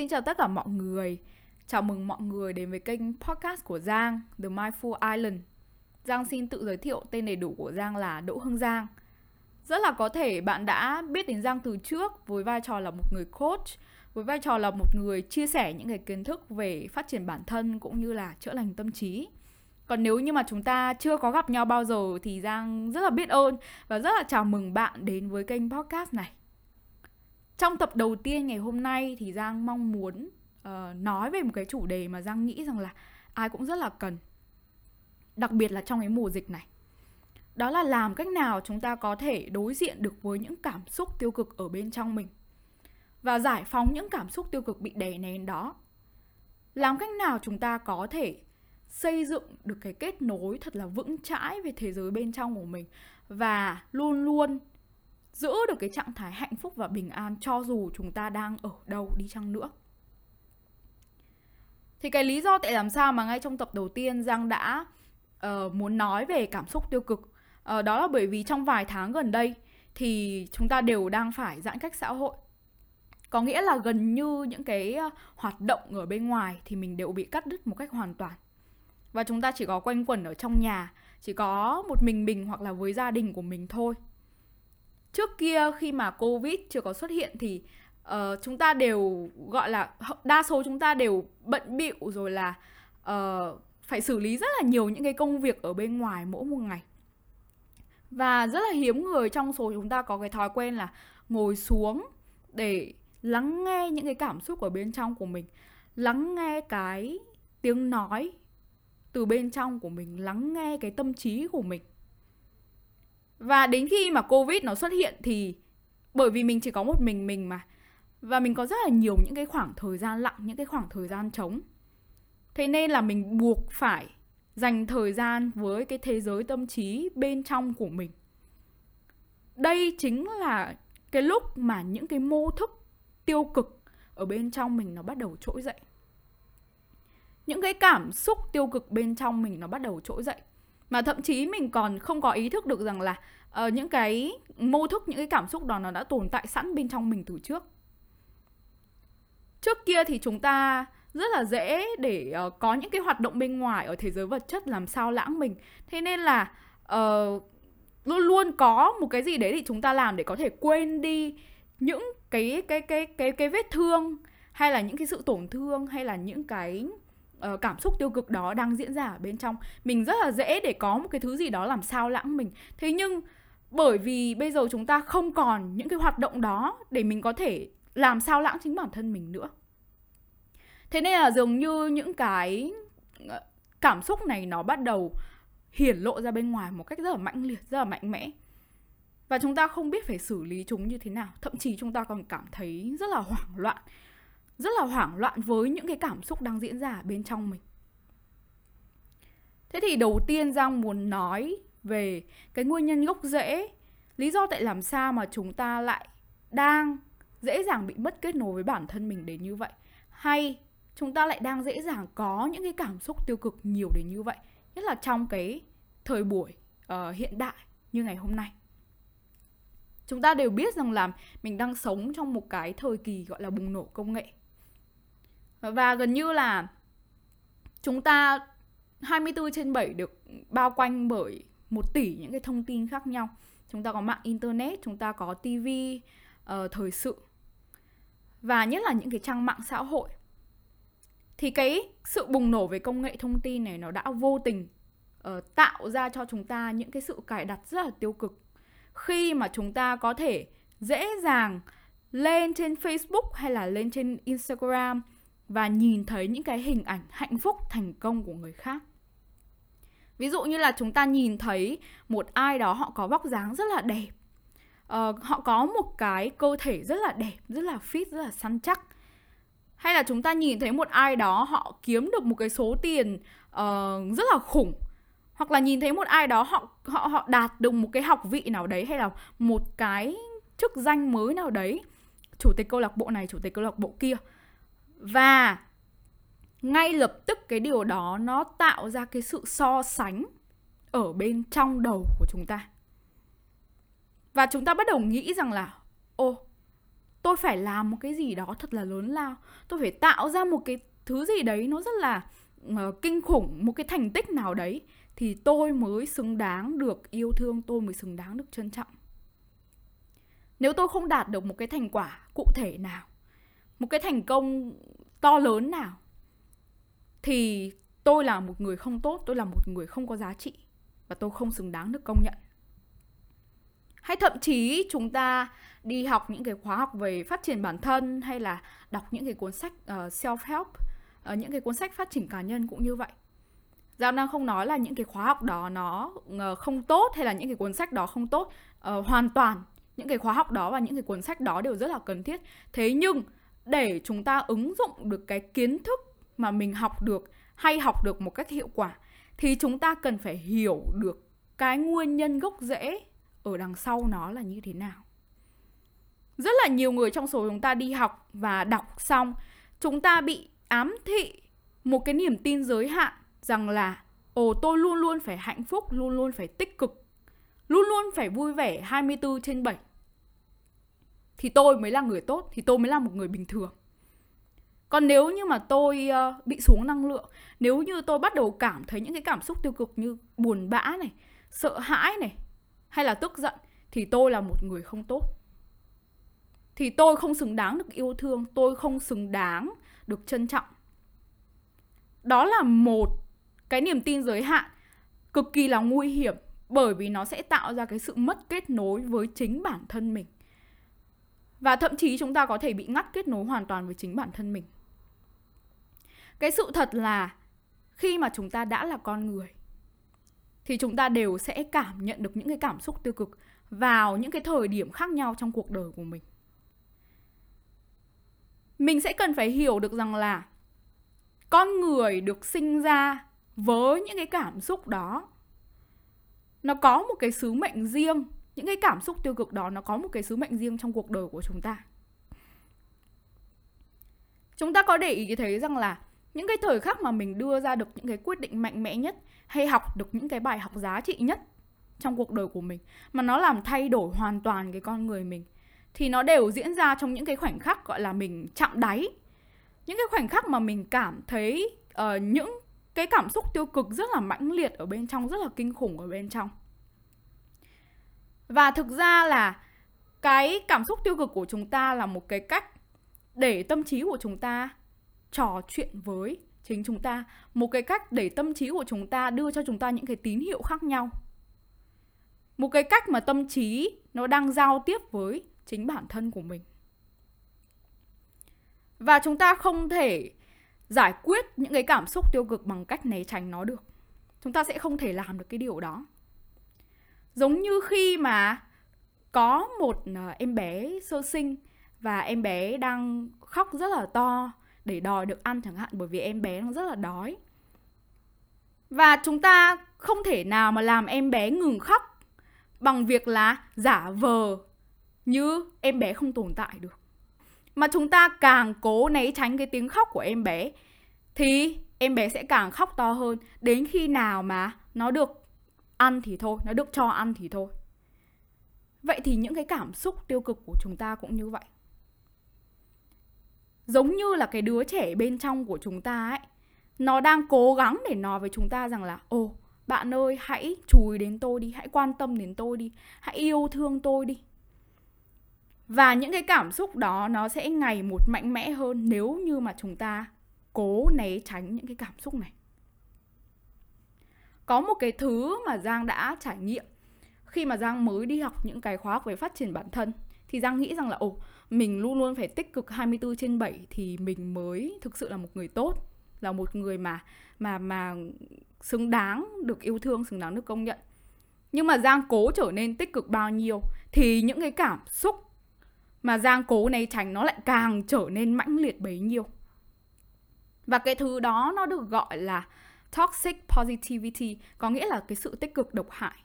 Xin chào tất cả mọi người. Chào mừng mọi người đến với kênh podcast của Giang, The Mindful Island. Giang xin tự giới thiệu tên đầy đủ của Giang là Đỗ Hưng Giang. Rất là có thể bạn đã biết đến Giang từ trước với vai trò là một người coach, với vai trò là một người chia sẻ những cái kiến thức về phát triển bản thân cũng như là chữa lành tâm trí. Còn nếu như mà chúng ta chưa có gặp nhau bao giờ thì Giang rất là biết ơn và rất là chào mừng bạn đến với kênh podcast này. Trong tập đầu tiên ngày hôm nay thì Giang mong muốn uh, nói về một cái chủ đề mà Giang nghĩ rằng là ai cũng rất là cần. Đặc biệt là trong cái mùa dịch này. Đó là làm cách nào chúng ta có thể đối diện được với những cảm xúc tiêu cực ở bên trong mình và giải phóng những cảm xúc tiêu cực bị đè nén đó. Làm cách nào chúng ta có thể xây dựng được cái kết nối thật là vững chãi về thế giới bên trong của mình và luôn luôn giữ được cái trạng thái hạnh phúc và bình an cho dù chúng ta đang ở đâu đi chăng nữa. Thì cái lý do tại làm sao mà ngay trong tập đầu tiên giang đã uh, muốn nói về cảm xúc tiêu cực uh, đó là bởi vì trong vài tháng gần đây thì chúng ta đều đang phải giãn cách xã hội. Có nghĩa là gần như những cái ờ, hoạt động ở bên ngoài thì mình đều bị cắt đứt một cách hoàn toàn. Và chúng ta chỉ có quanh quẩn ở trong nhà chỉ có một mình mình hoặc là với gia đình của mình thôi trước kia khi mà covid chưa có xuất hiện thì uh, chúng ta đều gọi là đa số chúng ta đều bận bịu rồi là uh, phải xử lý rất là nhiều những cái công việc ở bên ngoài mỗi một ngày. Và rất là hiếm người trong số chúng ta có cái thói quen là ngồi xuống để lắng nghe những cái cảm xúc ở bên trong của mình lắng nghe cái tiếng nói từ bên trong của mình lắng nghe cái tâm trí của mình và đến khi mà Covid nó xuất hiện thì bởi vì mình chỉ có một mình mình mà và mình có rất là nhiều những cái khoảng thời gian lặng, những cái khoảng thời gian trống. Thế nên là mình buộc phải dành thời gian với cái thế giới tâm trí bên trong của mình. Đây chính là cái lúc mà những cái mô thức tiêu cực ở bên trong mình nó bắt đầu trỗi dậy. Những cái cảm xúc tiêu cực bên trong mình nó bắt đầu trỗi dậy mà thậm chí mình còn không có ý thức được rằng là uh, những cái mô thức những cái cảm xúc đó nó đã tồn tại sẵn bên trong mình từ trước. Trước kia thì chúng ta rất là dễ để uh, có những cái hoạt động bên ngoài ở thế giới vật chất làm sao lãng mình. Thế nên là uh, luôn luôn có một cái gì đấy thì chúng ta làm để có thể quên đi những cái cái cái cái cái vết thương hay là những cái sự tổn thương hay là những cái uh, cảm xúc tiêu cực đó đang diễn ra ở bên trong. Mình rất là dễ để có một cái thứ gì đó làm sao lãng mình. Thế nhưng bởi vì bây giờ chúng ta không còn những cái hoạt động đó để mình có thể làm sao lãng chính bản thân mình nữa. Thế nên là dường như những cái ờ, cảm xúc này nó bắt đầu hiển lộ ra bên ngoài một cách rất là mãnh liệt rất là mạnh mẽ. Và chúng ta không biết phải xử lý chúng như thế nào. Thậm chí chúng ta còn cảm thấy rất là hoảng loạn rất là hoảng loạn với những cái cảm xúc đang diễn ra bên trong mình. Thế thì đầu tiên giang muốn nói về cái nguyên nhân gốc rễ lý do tại làm sao mà chúng ta lại đang dễ dàng bị mất kết nối với bản thân mình đến như vậy? Hay chúng ta lại đang dễ dàng có những cái cảm xúc tiêu cực nhiều đến như vậy nhất là trong cái thời buổi uh, hiện đại như ngày hôm nay? Chúng ta đều biết rằng là mình đang sống trong một cái thời kỳ gọi là bùng nổ công nghệ và gần như là chúng ta 24 trên 7 được bao quanh bởi một tỷ những cái thông tin khác nhau. Chúng ta có mạng internet, chúng ta có tivi, uh, ờ, thời sự và nhất là những cái trang mạng xã hội. Thì cái sự bùng nổ về công nghệ thông tin này nó đã vô tình uh, tạo ra cho chúng ta những cái sự cài đặt rất là tiêu cực. Khi mà chúng ta có thể dễ dàng lên trên Facebook hay là lên trên Instagram và nhìn thấy những cái hình ảnh hạnh phúc thành công của người khác. Ví dụ như là chúng ta nhìn thấy một ai đó họ có vóc dáng rất là đẹp. Uh, họ có một cái cơ thể rất là đẹp rất là fit rất là săn chắc. Hay là chúng ta nhìn thấy một ai đó họ kiếm được một cái số tiền uh, rất là khủng. Hoặc là nhìn thấy một ai đó họ họ họ đạt được một cái học vị nào đấy hay là một cái chức danh mới nào đấy. Chủ tịch câu lạc bộ này chủ tịch câu lạc bộ kia và ngay lập tức cái điều đó nó tạo ra cái sự so sánh ở bên trong đầu của chúng ta. Và chúng ta bắt đầu nghĩ rằng là ô tôi phải làm một cái gì đó thật là lớn lao. Tôi phải tạo ra một cái thứ gì đấy nó rất là uh, kinh khủng một cái thành tích nào đấy thì tôi mới xứng đáng được yêu thương tôi mới xứng đáng được trân trọng. Nếu tôi không đạt được một cái thành quả cụ thể nào một cái thành công to lớn nào thì tôi là một người không tốt tôi là một người không có giá trị và tôi không xứng đáng được công nhận. Hay thậm chí chúng ta đi học những cái khóa học về phát triển bản thân hay là đọc những cái cuốn sách ờ, uh, self help uh, ờ, những cái cuốn sách phát triển cá nhân cũng như vậy. Giang đang không nói là những cái khóa học đó nó ờ, không tốt hay là những cái cuốn sách đó không tốt. Uh, hoàn toàn những cái khóa học đó và những cái cuốn sách đó đều rất là cần thiết. Thế nhưng để chúng ta ứng dụng được cái kiến thức mà mình học được, hay học được một cách hiệu quả, thì chúng ta cần phải hiểu được cái nguyên nhân gốc rễ ở đằng sau nó là như thế nào. Rất là nhiều người trong số chúng ta đi học và đọc xong, chúng ta bị ám thị một cái niềm tin giới hạn rằng là, ồ, tôi luôn luôn phải hạnh phúc, luôn luôn phải tích cực, luôn luôn phải vui vẻ 24 trên 7 thì tôi mới là người tốt thì tôi mới là một người bình thường. Còn nếu như mà tôi uh, bị xuống năng lượng nếu như tôi bắt đầu cảm thấy những cái cảm xúc tiêu cực như buồn bã này sợ hãi này hay là tức giận thì tôi là một người không tốt. Thì tôi không xứng đáng được yêu thương tôi không xứng đáng được trân trọng. Đó là một cái niềm tin giới hạn cực kỳ là nguy hiểm bởi vì nó sẽ tạo ra cái sự mất kết nối với chính bản thân mình và thậm chí chúng ta có thể bị ngắt kết nối hoàn toàn với chính bản thân mình. Cái sự thật là, khi mà chúng ta đã là con người, thì chúng ta đều sẽ cảm nhận được những cái cảm xúc tiêu cực vào những cái thời điểm khác nhau trong cuộc đời của mình. Mình sẽ cần phải hiểu được rằng là con người được sinh ra với những cái cảm xúc đó, nó có một cái sứ mệnh riêng những cái cảm xúc tiêu cực đó nó có một cái sứ mệnh riêng trong cuộc đời của chúng ta. Chúng ta có để ý thấy rằng là những cái thời khắc mà mình đưa ra được những cái quyết định mạnh mẽ nhất hay học được những cái bài học giá trị nhất trong cuộc đời của mình mà nó làm thay đổi hoàn toàn cái con người mình thì nó đều diễn ra trong những cái khoảnh khắc gọi là mình chạm đáy. Những cái khoảnh khắc mà mình cảm thấy uh, những cái cảm xúc tiêu cực rất là mãnh liệt ở bên trong rất là kinh khủng ở bên trong và thực ra là cái cảm xúc tiêu cực của chúng ta là một cái cách để tâm trí của chúng ta trò chuyện với chính chúng ta, một cái cách để tâm trí của chúng ta đưa cho chúng ta những cái tín hiệu khác nhau. Một cái cách mà tâm trí nó đang giao tiếp với chính bản thân của mình. Và chúng ta không thể giải quyết những cái cảm xúc tiêu cực bằng cách né tránh nó được. Chúng ta sẽ không thể làm được cái điều đó giống như khi mà có một ờ, em bé sơ sinh và em bé đang khóc rất là to để đòi được ăn chẳng hạn, bởi vì em bé nó rất là đói. Và chúng ta không thể nào mà làm em bé ngừng khóc bằng việc là giả vờ như em bé không tồn tại được. Mà chúng ta càng cố né tránh cái tiếng khóc của em bé, thì em bé sẽ càng khóc to hơn. Đến khi nào mà nó được ăn thì thôi, nó được cho ăn thì thôi. Vậy thì những cái cảm xúc tiêu cực của chúng ta cũng như vậy. Giống như là cái đứa trẻ bên trong của chúng ta ấy, nó đang cố gắng để nói với chúng ta rằng là, ồ, bạn ơi, hãy chùi đến tôi đi, hãy quan tâm đến tôi đi, hãy yêu thương tôi đi. Và những cái cảm xúc đó nó sẽ ngày một mạnh mẽ hơn nếu như mà chúng ta cố né tránh những cái cảm xúc này có một cái thứ mà giang đã trải nghiệm. Khi mà giang mới đi học những cái khóa học về phát triển bản thân, thì giang nghĩ rằng là, ồ, mình luôn luôn phải tích cực 24 trên 7 thì mình mới thực sự là một người tốt, là một người mà mà mà xứng đáng được yêu thương, xứng đáng được công nhận. Nhưng mà giang cố trở nên tích cực bao nhiêu thì những cái cảm xúc mà giang cố này tránh nó lại càng trở nên mãnh liệt bấy nhiêu. Và cái thứ đó nó được gọi là toxic positivity có nghĩa là cái sự tích cực, độc hại.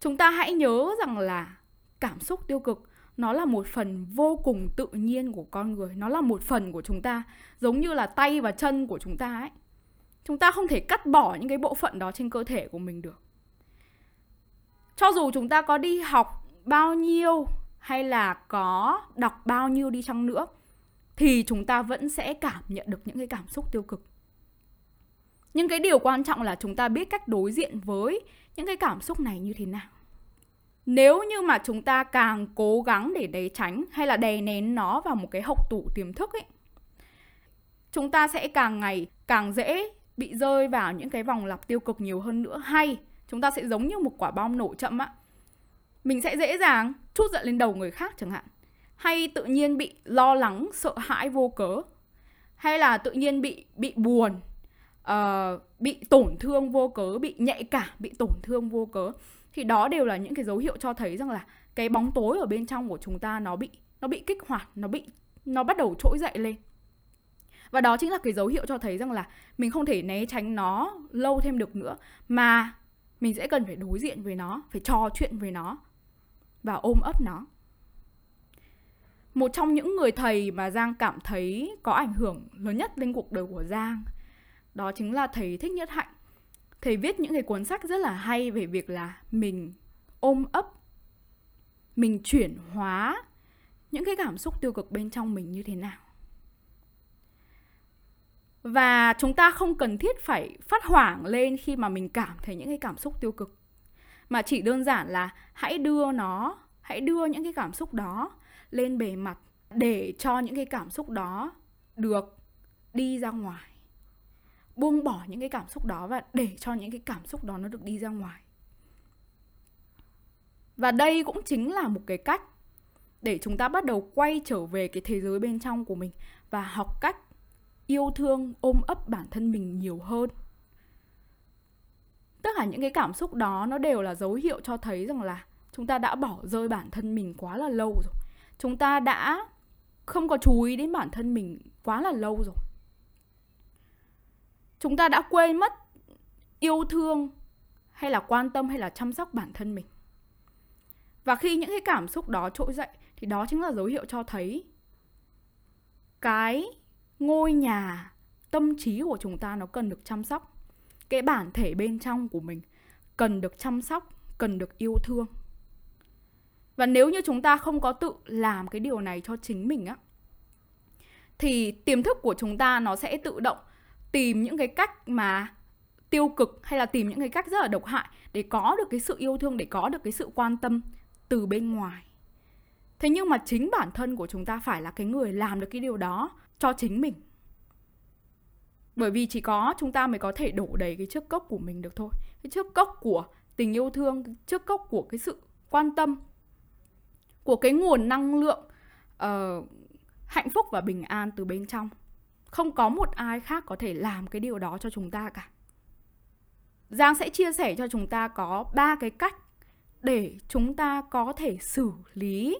Chúng ta hãy nhớ rằng là cảm xúc tiêu cực, nó là một phần vô cùng tự nhiên của con người, nó là một phần của chúng ta, giống như là tay và chân của chúng ta ấy. Chúng ta không thể cắt bỏ những cái bộ phận đó trên cơ thể của mình được. Cho dù chúng ta có đi học bao nhiêu hay là có đọc bao nhiêu đi chăng nữa, thì chúng ta vẫn sẽ cảm nhận được những cái cảm xúc tiêu cực nhưng cái điều quan trọng là chúng ta biết cách đối diện với những cái cảm xúc này như thế nào. Nếu như mà chúng ta càng cố gắng để đè tránh hay là đè nén nó vào một cái hộc tủ tiềm thức ấy, chúng ta sẽ càng ngày càng dễ bị rơi vào những cái vòng lặp tiêu cực nhiều hơn nữa. Hay chúng ta sẽ giống như một quả bom nổ chậm á. Mình sẽ dễ dàng chút giận lên đầu người khác chẳng hạn. Hay tự nhiên bị lo lắng, sợ hãi, vô cớ. Hay là tự nhiên bị bị buồn uh, bị tổn thương vô cớ bị nhạy cảm bị tổn thương vô cớ thì đó đều là những cái dấu hiệu cho thấy rằng là cái bóng tối ở bên trong của chúng ta nó bị nó bị kích hoạt nó bị nó bắt đầu trỗi dậy lên. Và đó chính là cái dấu hiệu cho thấy rằng là mình không thể né tránh nó lâu thêm được nữa mà mình sẽ cần phải đối diện với nó phải trò chuyện với nó và ôm ấp nó. Một trong những người thầy mà giang cảm thấy có ảnh hưởng lớn nhất lên cuộc đời của giang đó chính là thầy thích nhất hạnh. Thầy viết những cái cuốn sách rất là hay về việc là mình ôm ấp, mình chuyển hóa những cái cảm xúc tiêu cực bên trong mình như thế nào. Và chúng ta không cần thiết phải phát hoảng lên khi mà mình cảm thấy những cái cảm xúc tiêu cực, mà chỉ đơn giản là hãy đưa nó, hãy đưa những cái cảm xúc đó lên bề mặt để cho những cái cảm xúc đó được đi ra ngoài buông bỏ những cái cảm xúc đó và để cho những cái cảm xúc đó nó được đi ra ngoài. Và đây cũng chính là một cái cách để chúng ta bắt đầu quay trở về cái thế giới bên trong của mình và học cách yêu thương, ôm ấp bản thân mình nhiều hơn. Tất cả những cái cảm xúc đó nó đều là dấu hiệu cho thấy rằng là chúng ta đã bỏ rơi bản thân mình quá là lâu rồi. Chúng ta đã không có chú ý đến bản thân mình quá là lâu rồi chúng ta đã quên mất yêu thương hay là quan tâm hay là chăm sóc bản thân mình. Và khi những cái cảm xúc đó trỗi dậy thì đó chính là dấu hiệu cho thấy cái ngôi nhà, tâm trí của chúng ta nó cần được chăm sóc. Cái bản thể bên trong của mình cần được chăm sóc, cần được yêu thương. Và nếu như chúng ta không có tự làm cái điều này cho chính mình á, thì tiềm thức của chúng ta nó sẽ tự động tìm những cái cách mà tiêu cực hay là tìm những cái cách rất là độc hại để có được cái sự yêu thương để có được cái sự quan tâm từ bên ngoài. Thế nhưng mà chính bản thân của chúng ta phải là cái người làm được cái điều đó cho chính mình. Bởi vì chỉ có chúng ta mới có thể đổ đầy cái chiếc cốc của mình được thôi. Cái chiếc cốc của tình yêu thương chiếc cốc của cái sự quan tâm của cái nguồn năng lượng uh, hạnh phúc và bình an từ bên trong không có một ai khác có thể làm cái điều đó cho chúng ta cả. Giang sẽ chia sẻ cho chúng ta có ba cái cách để chúng ta có thể xử lý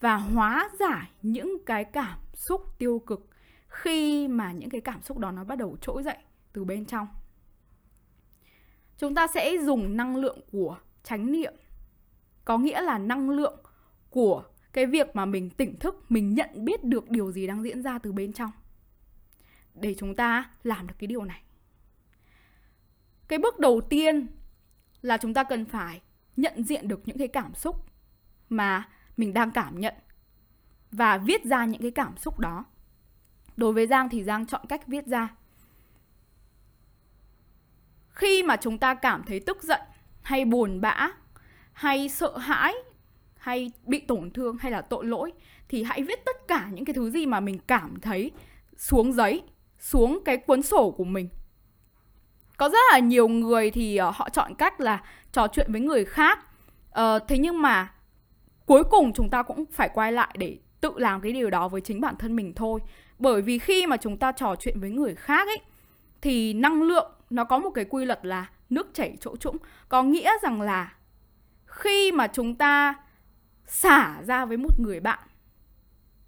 và hóa giải những cái cảm xúc tiêu cực khi mà những cái cảm xúc đó nó bắt đầu trỗi dậy từ bên trong. Chúng ta sẽ dùng năng lượng của chánh niệm, có nghĩa là năng lượng của cái việc mà mình tỉnh thức, mình nhận biết được điều gì đang diễn ra từ bên trong để chúng ta làm được cái điều này. Cái bước đầu tiên là chúng ta cần phải nhận diện được những cái cảm xúc mà mình đang cảm nhận và viết ra những cái cảm xúc đó. Đối với giang thì giang chọn cách viết ra. Khi mà chúng ta cảm thấy tức giận, hay buồn bã, hay sợ hãi, hay bị tổn thương, hay là tội lỗi, thì hãy viết tất cả những cái thứ gì mà mình cảm thấy xuống giấy xuống cái cuốn sổ của mình. Có rất là nhiều người thì uh, họ chọn cách là trò chuyện với người khác. Uh, thế nhưng mà cuối cùng chúng ta cũng phải quay lại để tự làm cái điều đó với chính bản thân mình thôi. Bởi vì khi mà chúng ta trò chuyện với người khác ấy thì năng lượng nó có một cái quy luật là nước chảy chỗ trũng. Có nghĩa rằng là khi mà chúng ta xả ra với một người bạn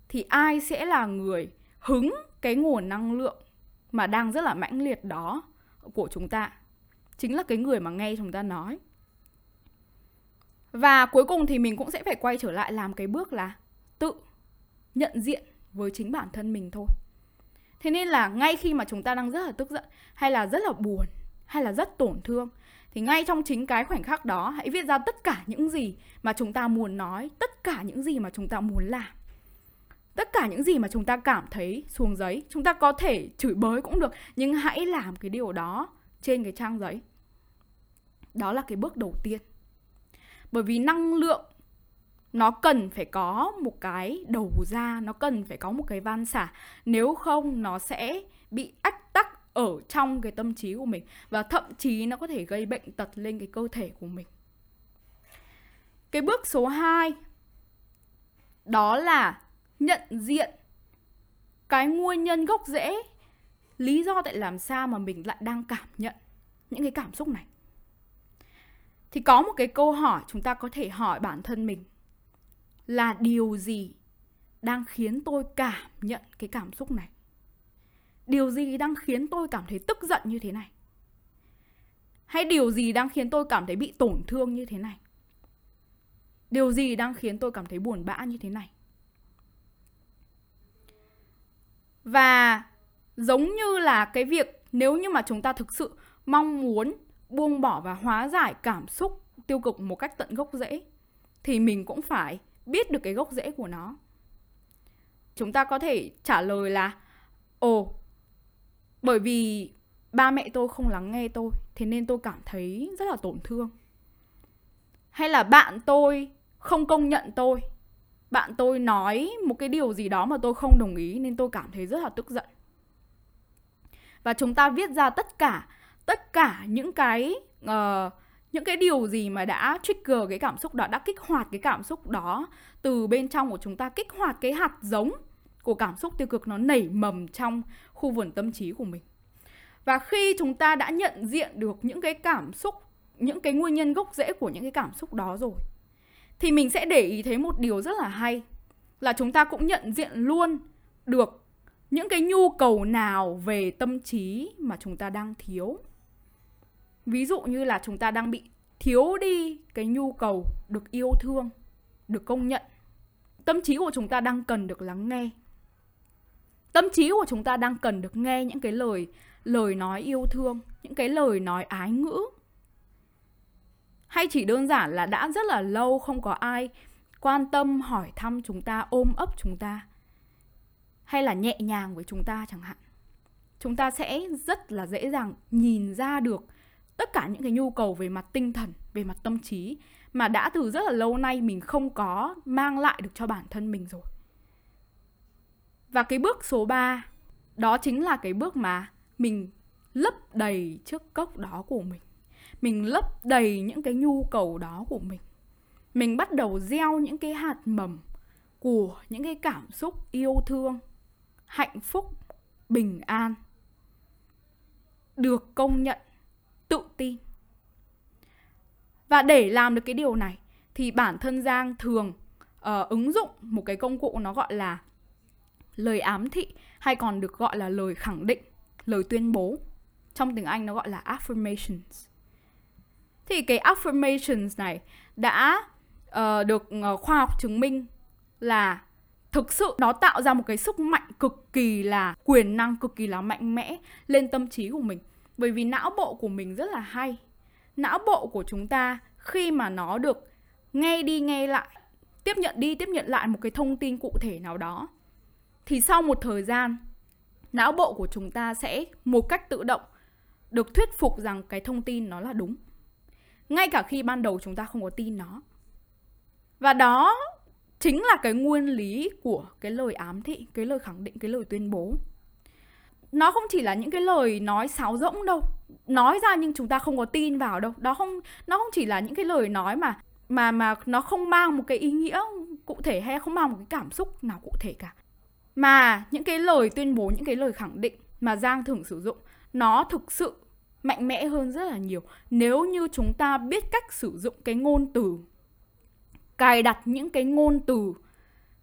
thì ai sẽ là người hứng cái nguồn năng lượng mà đang rất là mãnh liệt đó của chúng ta, chính là cái người mà nghe chúng ta nói. Và cuối cùng thì mình cũng sẽ phải quay trở lại làm cái bước là tự nhận diện với chính bản thân mình thôi. Thế nên là ngay khi mà chúng ta đang rất là tức giận, hay là rất là buồn, hay là rất tổn thương, thì ngay trong chính cái khoảnh khắc đó, hãy viết ra tất cả những gì mà chúng ta muốn nói, tất cả những gì mà chúng ta muốn làm tất cả những gì mà chúng ta cảm thấy xuống giấy, chúng ta có thể chửi bới cũng được, nhưng hãy làm cái điều đó trên cái trang giấy. Đó là cái bước đầu tiên. Bởi vì năng lượng, nó cần phải có một cái đầu ra, nó cần phải có một cái van xả. Nếu không, nó sẽ bị ách tắc ở trong cái tâm trí của mình và thậm chí nó có thể gây bệnh tật lên cái cơ thể của mình. Cái bước số 2 đó là nhận diện cái nguyên nhân gốc rễ. Lý do tại làm sao mà mình lại đang cảm nhận những cái cảm xúc này? Thì có một cái câu hỏi chúng ta có thể hỏi bản thân mình là điều gì đang khiến tôi cảm nhận cái cảm xúc này? Điều gì đang khiến tôi cảm thấy tức giận như thế này? Hay điều gì đang khiến tôi cảm thấy bị tổn thương như thế này? Điều gì đang khiến tôi cảm thấy buồn bã như thế này? Và giống như là cái việc nếu như mà chúng ta thực sự mong muốn buông bỏ và hóa giải cảm xúc tiêu cực một cách tận gốc rễ, thì mình cũng phải biết được cái gốc rễ của nó. Chúng ta có thể trả lời là, ồ, bởi vì ba mẹ tôi không lắng nghe tôi, thế nên tôi cảm thấy rất là tổn thương. Hay là bạn tôi không công nhận tôi bạn tôi nói một cái điều gì đó mà tôi không đồng ý nên tôi cảm thấy rất là tức giận. Và chúng ta viết ra tất cả tất cả những cái uh, những cái điều gì mà đã trigger cái cảm xúc đó đã kích hoạt cái cảm xúc đó từ bên trong của chúng ta kích hoạt cái hạt giống của cảm xúc tiêu cực nó nảy mầm trong khu vườn tâm trí của mình. Và khi chúng ta đã nhận diện được những cái cảm xúc những cái nguyên nhân gốc rễ của những cái cảm xúc đó rồi thì mình sẽ để ý thấy một điều rất là hay, là chúng ta cũng nhận diện luôn được những cái nhu cầu nào về tâm trí mà chúng ta đang thiếu. Ví dụ như là chúng ta đang bị thiếu đi cái nhu cầu được yêu thương, được công nhận. Tâm trí của chúng ta đang cần được lắng nghe. Tâm trí của chúng ta đang cần được nghe những cái lời lời nói yêu thương, những cái lời nói ái ngữ hay chỉ đơn giản là đã rất là lâu không có ai quan tâm, hỏi thăm chúng ta, ôm ấp chúng ta? Hay là nhẹ nhàng với chúng ta chẳng hạn? Chúng ta sẽ rất là dễ dàng nhìn ra được tất cả những cái nhu cầu về mặt tinh thần, về mặt tâm trí mà đã từ rất là lâu nay mình không có mang lại được cho bản thân mình rồi. Và cái bước số 3 đó chính là cái bước mà mình lấp đầy chiếc cốc đó của mình mình lấp đầy những cái nhu cầu đó của mình. Mình bắt đầu gieo những cái hạt mầm của những cái cảm xúc yêu thương hạnh phúc bình an được công nhận tự tin. Và để làm được cái điều này thì bản thân giang thường uh, ứng dụng một cái công cụ nó gọi là lời ám thị hay còn được gọi là lời khẳng định lời tuyên bố. Trong tiếng anh nó gọi là affirmations thì cái affirmations này đã uh, được uh, khoa học chứng minh là thực sự nó tạo ra một cái sức mạnh cực kỳ là quyền năng cực kỳ là mạnh mẽ lên tâm trí của mình. Bởi vì não bộ của mình rất là hay. Não bộ của chúng ta khi mà nó được nghe đi nghe lại tiếp nhận đi tiếp nhận lại một cái thông tin cụ thể nào đó thì sau một thời gian não bộ của chúng ta sẽ một cách tự động được thuyết phục rằng cái thông tin nó là đúng ngay cả khi ban đầu chúng ta không có tin nó. Và đó chính là cái nguyên lý của cái lời ám thị, cái lời khẳng định, cái lời tuyên bố. Nó không chỉ là những cái lời nói sáo rỗng đâu. Nói ra nhưng chúng ta không có tin vào đâu. Đó không, nó không chỉ là những cái lời nói mà mà mà nó không mang một cái ý nghĩa cụ thể hay không mang một cái cảm xúc nào cụ thể cả. Mà những cái lời tuyên bố, những cái lời khẳng định mà giang thường sử dụng, nó thực sự mạnh mẽ hơn rất là nhiều. Nếu như chúng ta biết cách sử dụng cái ngôn từ cài đặt những cái ngôn từ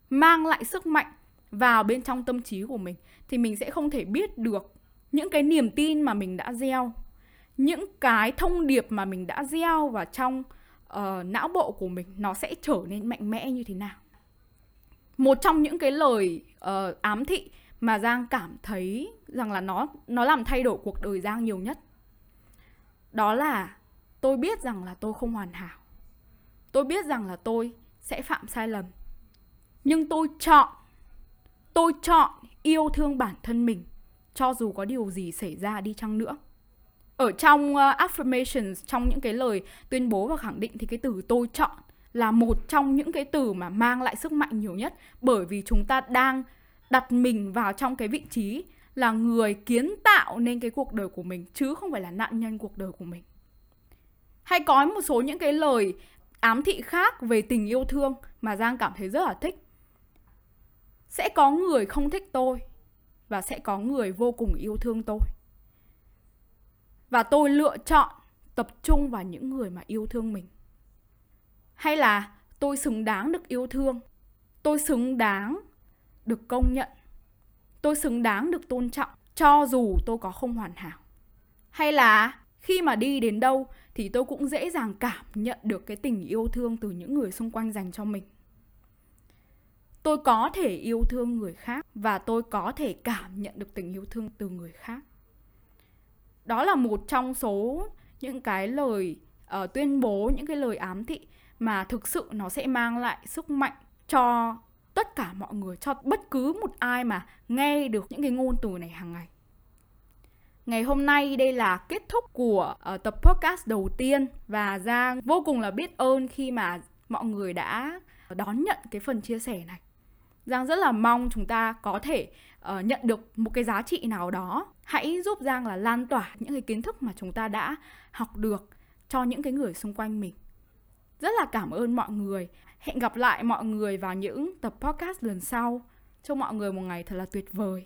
mang lại sức mạnh vào bên trong tâm trí của mình thì mình sẽ không thể biết được những cái niềm tin mà mình đã gieo những cái thông điệp mà mình đã gieo vào trong uh, não bộ của mình nó sẽ trở nên mạnh mẽ như thế nào. Một trong những cái lời uh, ám thị mà giang cảm thấy rằng là nó nó làm thay đổi cuộc đời giang nhiều nhất đó là tôi biết rằng là tôi không hoàn hảo. Tôi biết rằng là tôi sẽ phạm sai lầm. Nhưng tôi chọn tôi chọn yêu thương bản thân mình cho dù có điều gì xảy ra đi chăng nữa. Ở trong uh, affirmations trong những cái lời tuyên bố và khẳng định thì cái từ tôi chọn là một trong những cái từ mà mang lại sức mạnh nhiều nhất bởi vì chúng ta đang đặt mình vào trong cái vị trí là người kiến tạo nên cái cuộc đời của mình, chứ không phải là nạn nhân cuộc đời của mình. Hay có một số những cái lời ám thị khác về tình yêu thương mà giang cảm thấy rất là thích. Sẽ có người không thích tôi và sẽ có người vô cùng yêu thương tôi. Và tôi lựa chọn tập trung vào những người mà yêu thương mình. Hay là tôi xứng đáng được yêu thương, tôi xứng đáng được công nhận tôi xứng đáng được tôn trọng cho dù tôi có không hoàn hảo. Hay là khi mà đi đến đâu thì tôi cũng dễ dàng cảm nhận được cái tình yêu thương từ những người xung quanh dành cho mình. Tôi có thể yêu thương người khác và tôi có thể cảm nhận được tình yêu thương từ người khác. Đó là một trong số những cái lời uh, tuyên bố những cái lời ám thị mà thực sự nó sẽ mang lại sức mạnh cho tất cả mọi người cho bất cứ một ai mà nghe được những cái ngôn từ này hàng ngày Ngày hôm nay đây là kết thúc của uh, tập podcast đầu tiên và Giang vô cùng là biết ơn khi mà mọi người đã đón nhận cái phần chia sẻ này. Giang rất là mong chúng ta có thể uh, nhận được một cái giá trị nào đó. Hãy giúp Giang là lan tỏa những cái kiến thức mà chúng ta đã học được cho những cái người xung quanh mình. Rất là cảm ơn mọi người. Hẹn gặp lại mọi người vào những tập podcast lần sau. Chúc mọi người một ngày thật là tuyệt vời.